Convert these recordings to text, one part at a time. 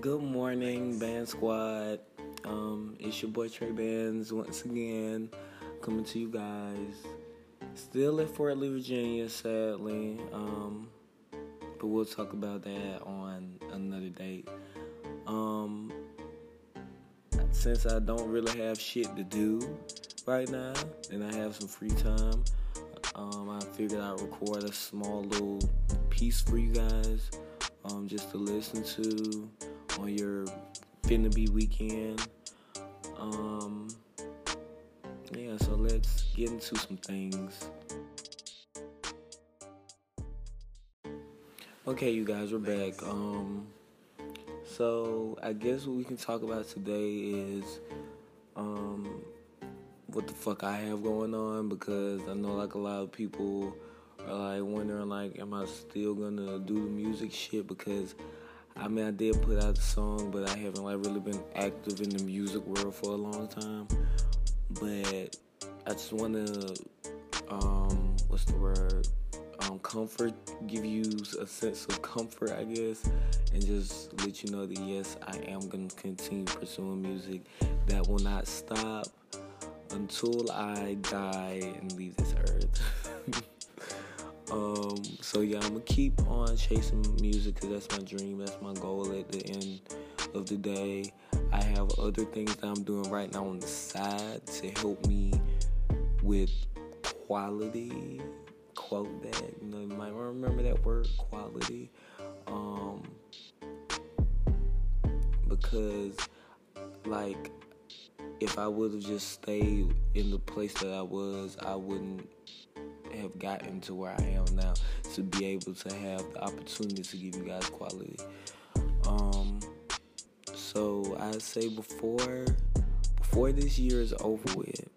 Good morning, Band Squad. Um, it's your boy Trey Bands once again, coming to you guys. Still in Fort Lee, Virginia, sadly. Um, but we'll talk about that on another date. Um, since I don't really have shit to do right now, and I have some free time, um, I figured I'd record a small little piece for you guys, um, just to listen to on your finna be weekend. Um, yeah, so let's get into some things. Okay, you guys, we're back. Um, so I guess what we can talk about today is um, what the fuck I have going on because I know like a lot of people are like wondering like, am I still gonna do the music shit because I mean, I did put out a song, but I haven't like really been active in the music world for a long time. But I just want to, um, what's the word? Um, comfort, give you a sense of comfort, I guess, and just let you know that yes, I am gonna continue pursuing music. That will not stop until I die and leave this earth. Um, so yeah, I'm gonna keep on chasing music because that's my dream, that's my goal at the end of the day. I have other things that I'm doing right now on the side to help me with quality. Quote that, you know, you might remember that word, quality. Um, because, like, if I would have just stayed in the place that I was, I wouldn't have gotten to where I am now to be able to have the opportunity to give you guys quality. Um, so I say before before this year is over with,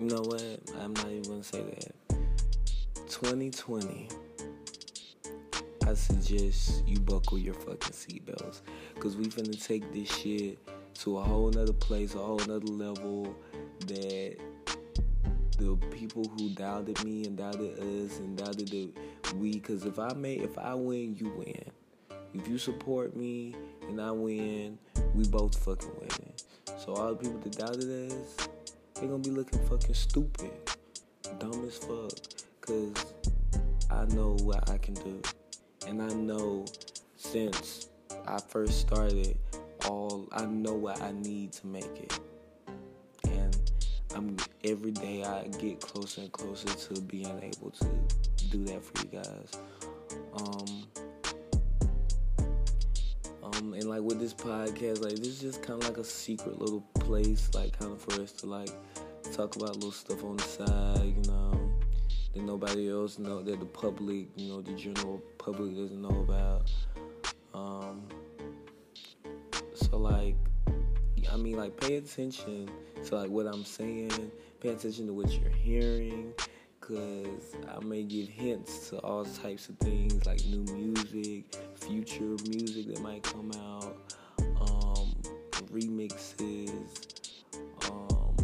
you know what? I'm not even gonna say that. 2020. I suggest you buckle your fucking seatbelts. Cause we finna take this shit to a whole nother place, a whole nother level that people who doubted me and doubted us and doubted that we. Because if i make if i win you win. If you support me and i win we both fucking winning. So all the people that doubted us they gonna be looking fucking stupid. Dumb as fuck. Because i know what i can do. And i know since i first started all i know what i need to make it I'm every day I get closer and closer to being able to do that for you guys. Um, um, and like with this podcast, like this is just kind of like a secret little place, like kind of for us to like talk about little stuff on the side, you know, that nobody else know, that the public, you know, the general public doesn't know about. I mean, like pay attention to like what I'm saying. Pay attention to what you're hearing, cause I may give hints to all types of things like new music, future music that might come out, um, remixes, um,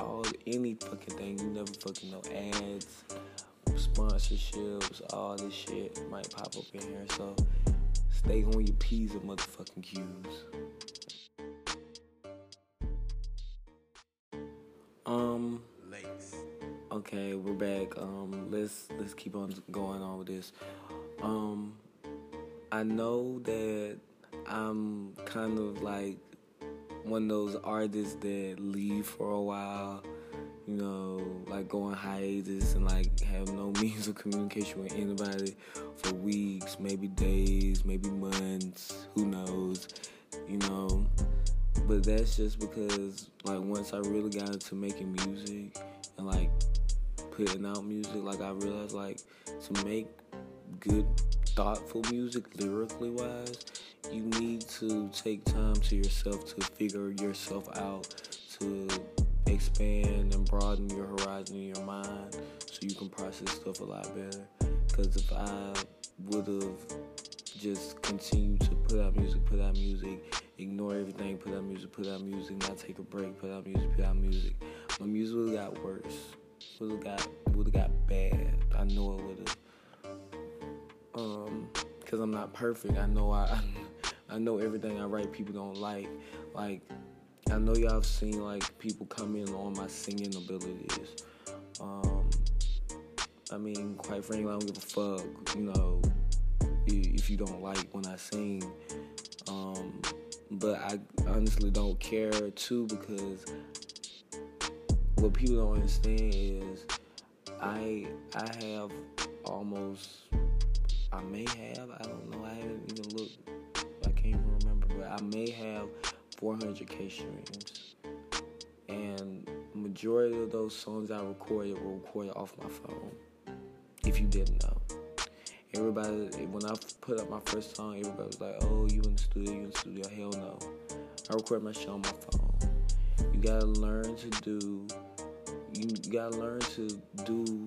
all any fucking thing. You never fucking know ads, sponsorships, all this shit might pop up in here. So stay on your p's and motherfucking cues. Okay, we're back. Um, let's let's keep on going on with this. Um, I know that I'm kind of like one of those artists that leave for a while. You know, like go on hiatus and like have no means of communication with anybody for weeks, maybe days, maybe months. Who knows? You know but that's just because like once I really got into making music and like putting out music, like I realized like to make good thoughtful music lyrically wise, you need to take time to yourself to figure yourself out, to expand and broaden your horizon in your mind so you can process stuff a lot better. Because if I would have just continued to put out music, put out music, ignore everything, put out music, put out music, not take a break, put out music, put out music. My music got worse. Would have got would have got bad. I know it would have. Um, cause I'm not perfect. I know I, I know everything I write people don't like. Like I know y'all have seen like people comment on my singing abilities. Um, I mean, quite frankly, I don't give a fuck. You know, if you don't like when I sing. Um, but I honestly don't care too because what people don't understand is I I have almost I may have I don't know I haven't even looked I can't even remember but I may have 400k streams. And majority of those songs I recorded were recorded off my phone if you didn't know. Everybody when I put up my first song everybody was like oh you in the studio you in the studio. Hell no. I record my shit on my phone. You gotta learn to do you gotta learn to do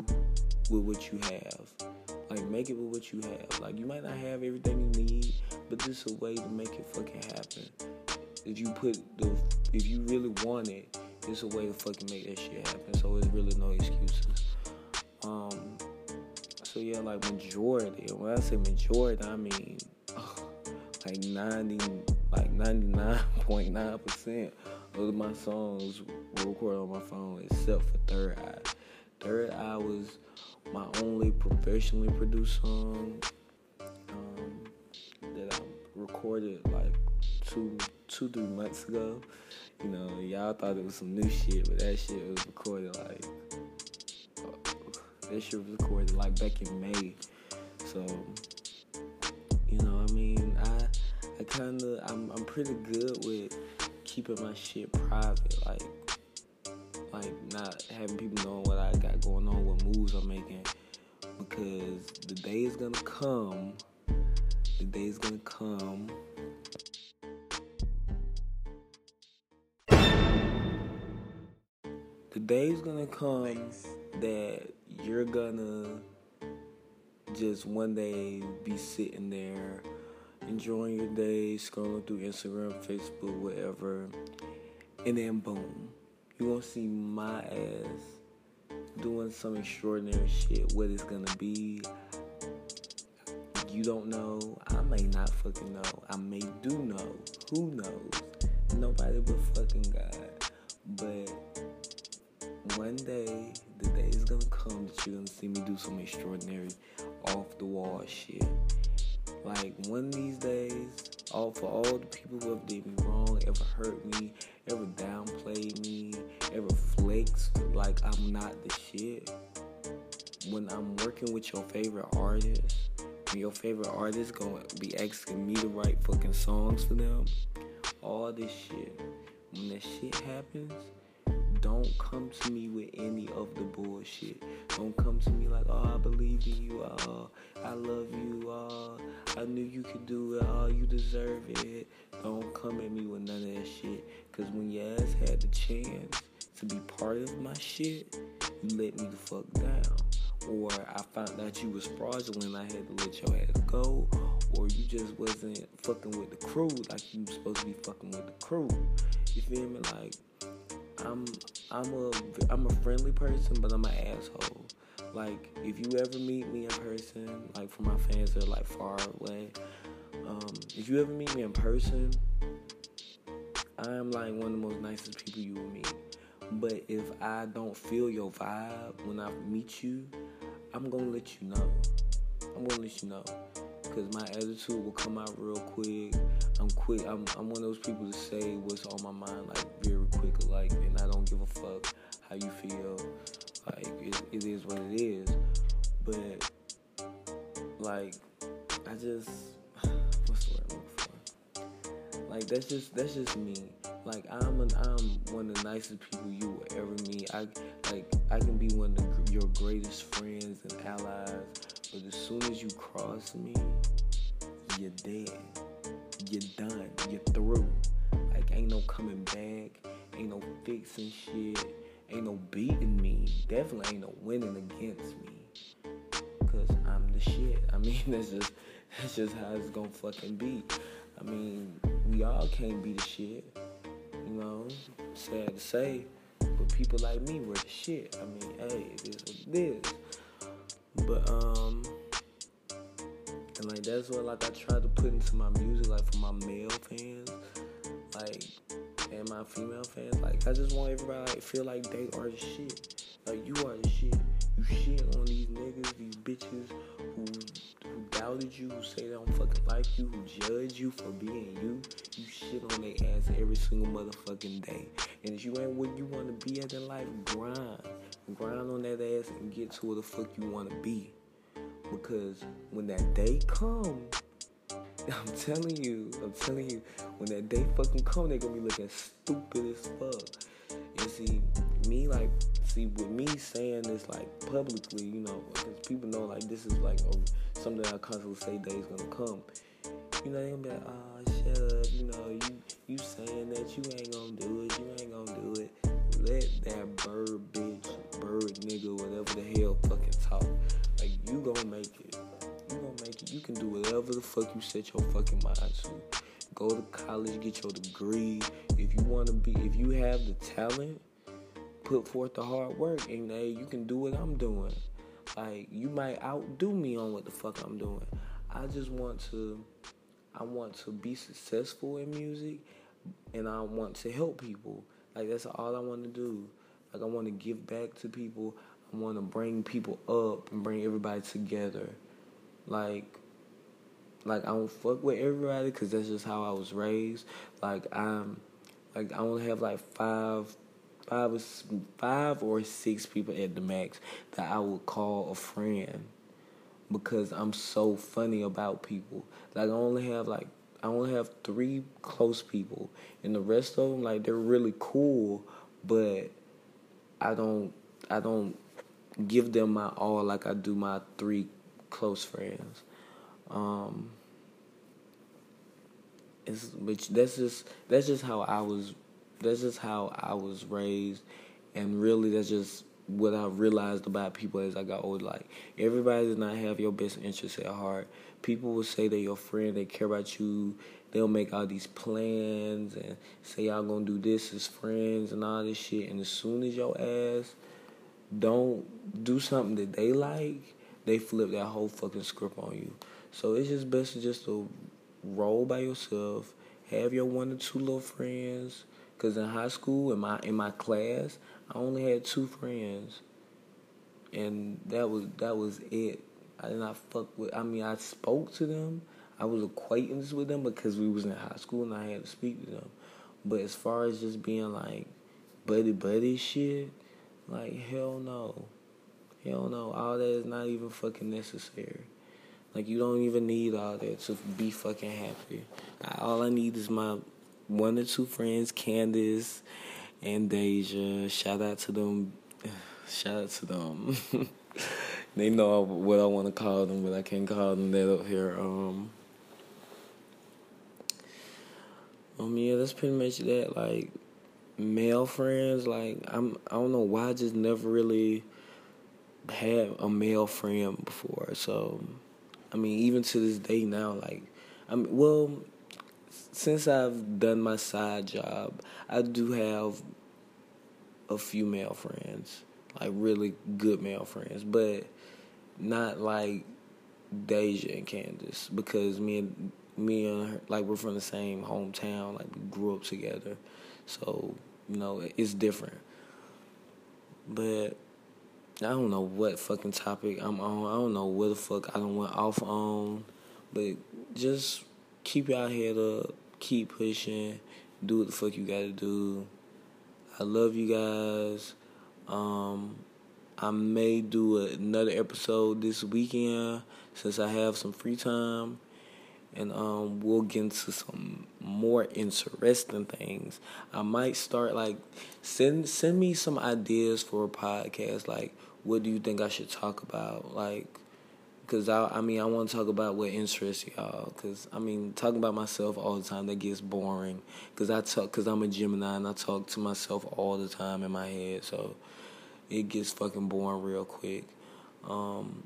with what you have. Like make it with what you have. Like you might not have everything you need, but this is a way to make it fucking happen. If you put the if you really want it, it's a way to fucking make that shit happen. So it's really no excuses. Um so yeah, like majority. When I say majority, I mean like ninety like ninety nine point nine percent of my songs were recorded on my phone except for Third Eye. Third Eye was my only professionally produced song um, that I recorded like two, two, three months ago. You know, y'all thought it was some new shit, but that shit was recorded like that shit was recorded like back in May. So, you know, I mean, I, I kind of, I'm, I'm pretty good with keeping my shit private, like like not having people know what I got going on, what moves I'm making, because the day is gonna come. The day is gonna come. The day is gonna come that you're gonna just one day be sitting there enjoying your day, scrolling through Instagram, Facebook, whatever, and then boom, you won't see my ass doing some extraordinary shit. What it's gonna be, you don't know. I may not fucking know. I may do know. Who knows? Nobody but fucking God. But one day, the day is gonna come that you're gonna see me do some extraordinary, off the wall shit. Like one these days, all for all the people who have did me wrong, ever hurt me, ever downplayed me, ever flexed like I'm not the shit. When I'm working with your favorite artist, your favorite artist gonna be asking me to write fucking songs for them, all this shit. When that shit happens, don't come to me with any of the bullshit. Don't come to me like, oh, I believe in you, oh, I love you, oh, I knew you could do it, oh, you deserve it. Don't come at me with none of that shit. Cause when your ass had the chance to be part of my shit, you let me the fuck down. Or I found out you was fraudulent, I had to let your ass go. Or you just wasn't fucking with the crew like you supposed to be fucking with the crew. You feel me? Like, I'm I'm a I'm a friendly person, but I'm an asshole. Like if you ever meet me in person, like for my fans that are like far away, um, if you ever meet me in person, I am like one of the most nicest people you will meet. But if I don't feel your vibe when I meet you, I'm gonna let you know. I'm gonna let you know because my attitude will come out real quick. I'm quick. I'm, I'm one of those people to say what's on my mind like very quick, like, and I don't give a fuck how you feel. Like it, it is what it is. But like, I just what's the word I'm looking for? Like that's just that's just me. Like I'm an, I'm one of the nicest people you will ever meet. I like I can be one of the, your greatest friends and allies but as soon as you cross me, you're dead. You're done. You're through. Like ain't no coming back. Ain't no fixing shit. Ain't no beating me. Definitely ain't no winning against me. Cause I'm the shit. I mean that's just that's just how it's gonna fucking be. I mean, we all can't be the shit. You know? Sad to say. But people like me were the shit. I mean, hey, it is what it is. But um And like that's what like I try to put into my music, like for my male fans, like and my female fans. Like I just want everybody like feel like they are the shit. Like you are the shit. You shit on these niggas, these bitches who who doubted you, who say they don't fucking like you, who judge you for being you. You shit on their ass every single motherfucking day. And if you ain't what you want to be at in life, grind. Grind on that ass and get to where the fuck you want to be. Because when that day come, I'm telling you, I'm telling you, when that day fucking come, they're gonna be looking stupid as fuck. You see, me like, see, with me saying this like publicly, you know, because people know like this is like a, something I constantly say day's gonna come. You know, they gonna be like, oh, shut up, you know, you you saying that you ain't gonna do it, you ain't gonna do it. Let that bird whatever the fuck you set your fucking mind to. Go to college, get your degree. If you wanna be, if you have the talent, put forth the hard work, and hey, you can do what I'm doing. Like you might outdo me on what the fuck I'm doing. I just want to, I want to be successful in music, and I want to help people. Like that's all I want to do. Like I want to give back to people. I want to bring people up and bring everybody together. Like, like I don't fuck with everybody because that's just how I was raised. Like I'm, like I only have like five, five, or, five or six people at the max that I would call a friend because I'm so funny about people. Like I only have like I only have three close people, and the rest of them like they're really cool, but I don't I don't give them my all like I do my three close friends. Um, it's but that's just that's just how I was that's just how I was raised, and really that's just what I realized about people as I got older. Like everybody does not have your best interests at heart. People will say they're your friend, they care about you. They'll make all these plans and say y'all gonna do this as friends and all this shit. And as soon as your ass don't do something that they like, they flip that whole fucking script on you. So it's just best to just to roll by yourself, have your one or two little friends. Cause in high school, in my in my class, I only had two friends, and that was that was it. I did not fuck with. I mean, I spoke to them. I was acquaintance with them because we was in high school and I had to speak to them. But as far as just being like buddy buddy shit, like, hell no. Hell no. All that is not even fucking necessary. Like, you don't even need all that to be fucking happy. All I need is my one or two friends, Candace and Deja. Shout out to them. Shout out to them. they know what I want to call them, but I can't call them that up here. Um, um, yeah, that's pretty much that. Like, male friends, like I'm I don't know why I just never really had a male friend before. So I mean even to this day now, like I mean well since I've done my side job, I do have a few male friends. Like really good male friends. But not like Deja and Candace because me and me and her, like we're from the same hometown, like we grew up together. So you know, it's different. But I don't know what fucking topic I'm on. I don't know what the fuck I don't went off on. But just keep your head up, keep pushing, do what the fuck you gotta do. I love you guys. Um, I may do another episode this weekend since I have some free time and um, we'll get into some more interesting things. I might start like send send me some ideas for a podcast. Like, what do you think I should talk about? Like, cause I I mean I want to talk about what interests y'all. Cause I mean talking about myself all the time that gets boring. Cause I talk cause I'm a Gemini and I talk to myself all the time in my head. So it gets fucking boring real quick. Um,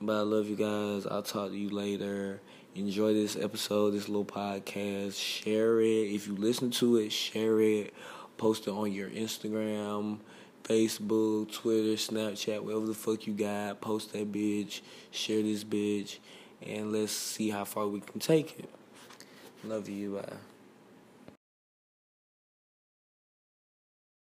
but I love you guys. I'll talk to you later enjoy this episode, this little podcast. Share it. If you listen to it, share it. Post it on your Instagram, Facebook, Twitter, Snapchat, whatever the fuck you got. Post that bitch. Share this bitch. and let's see how far we can take it. Love you. Bye.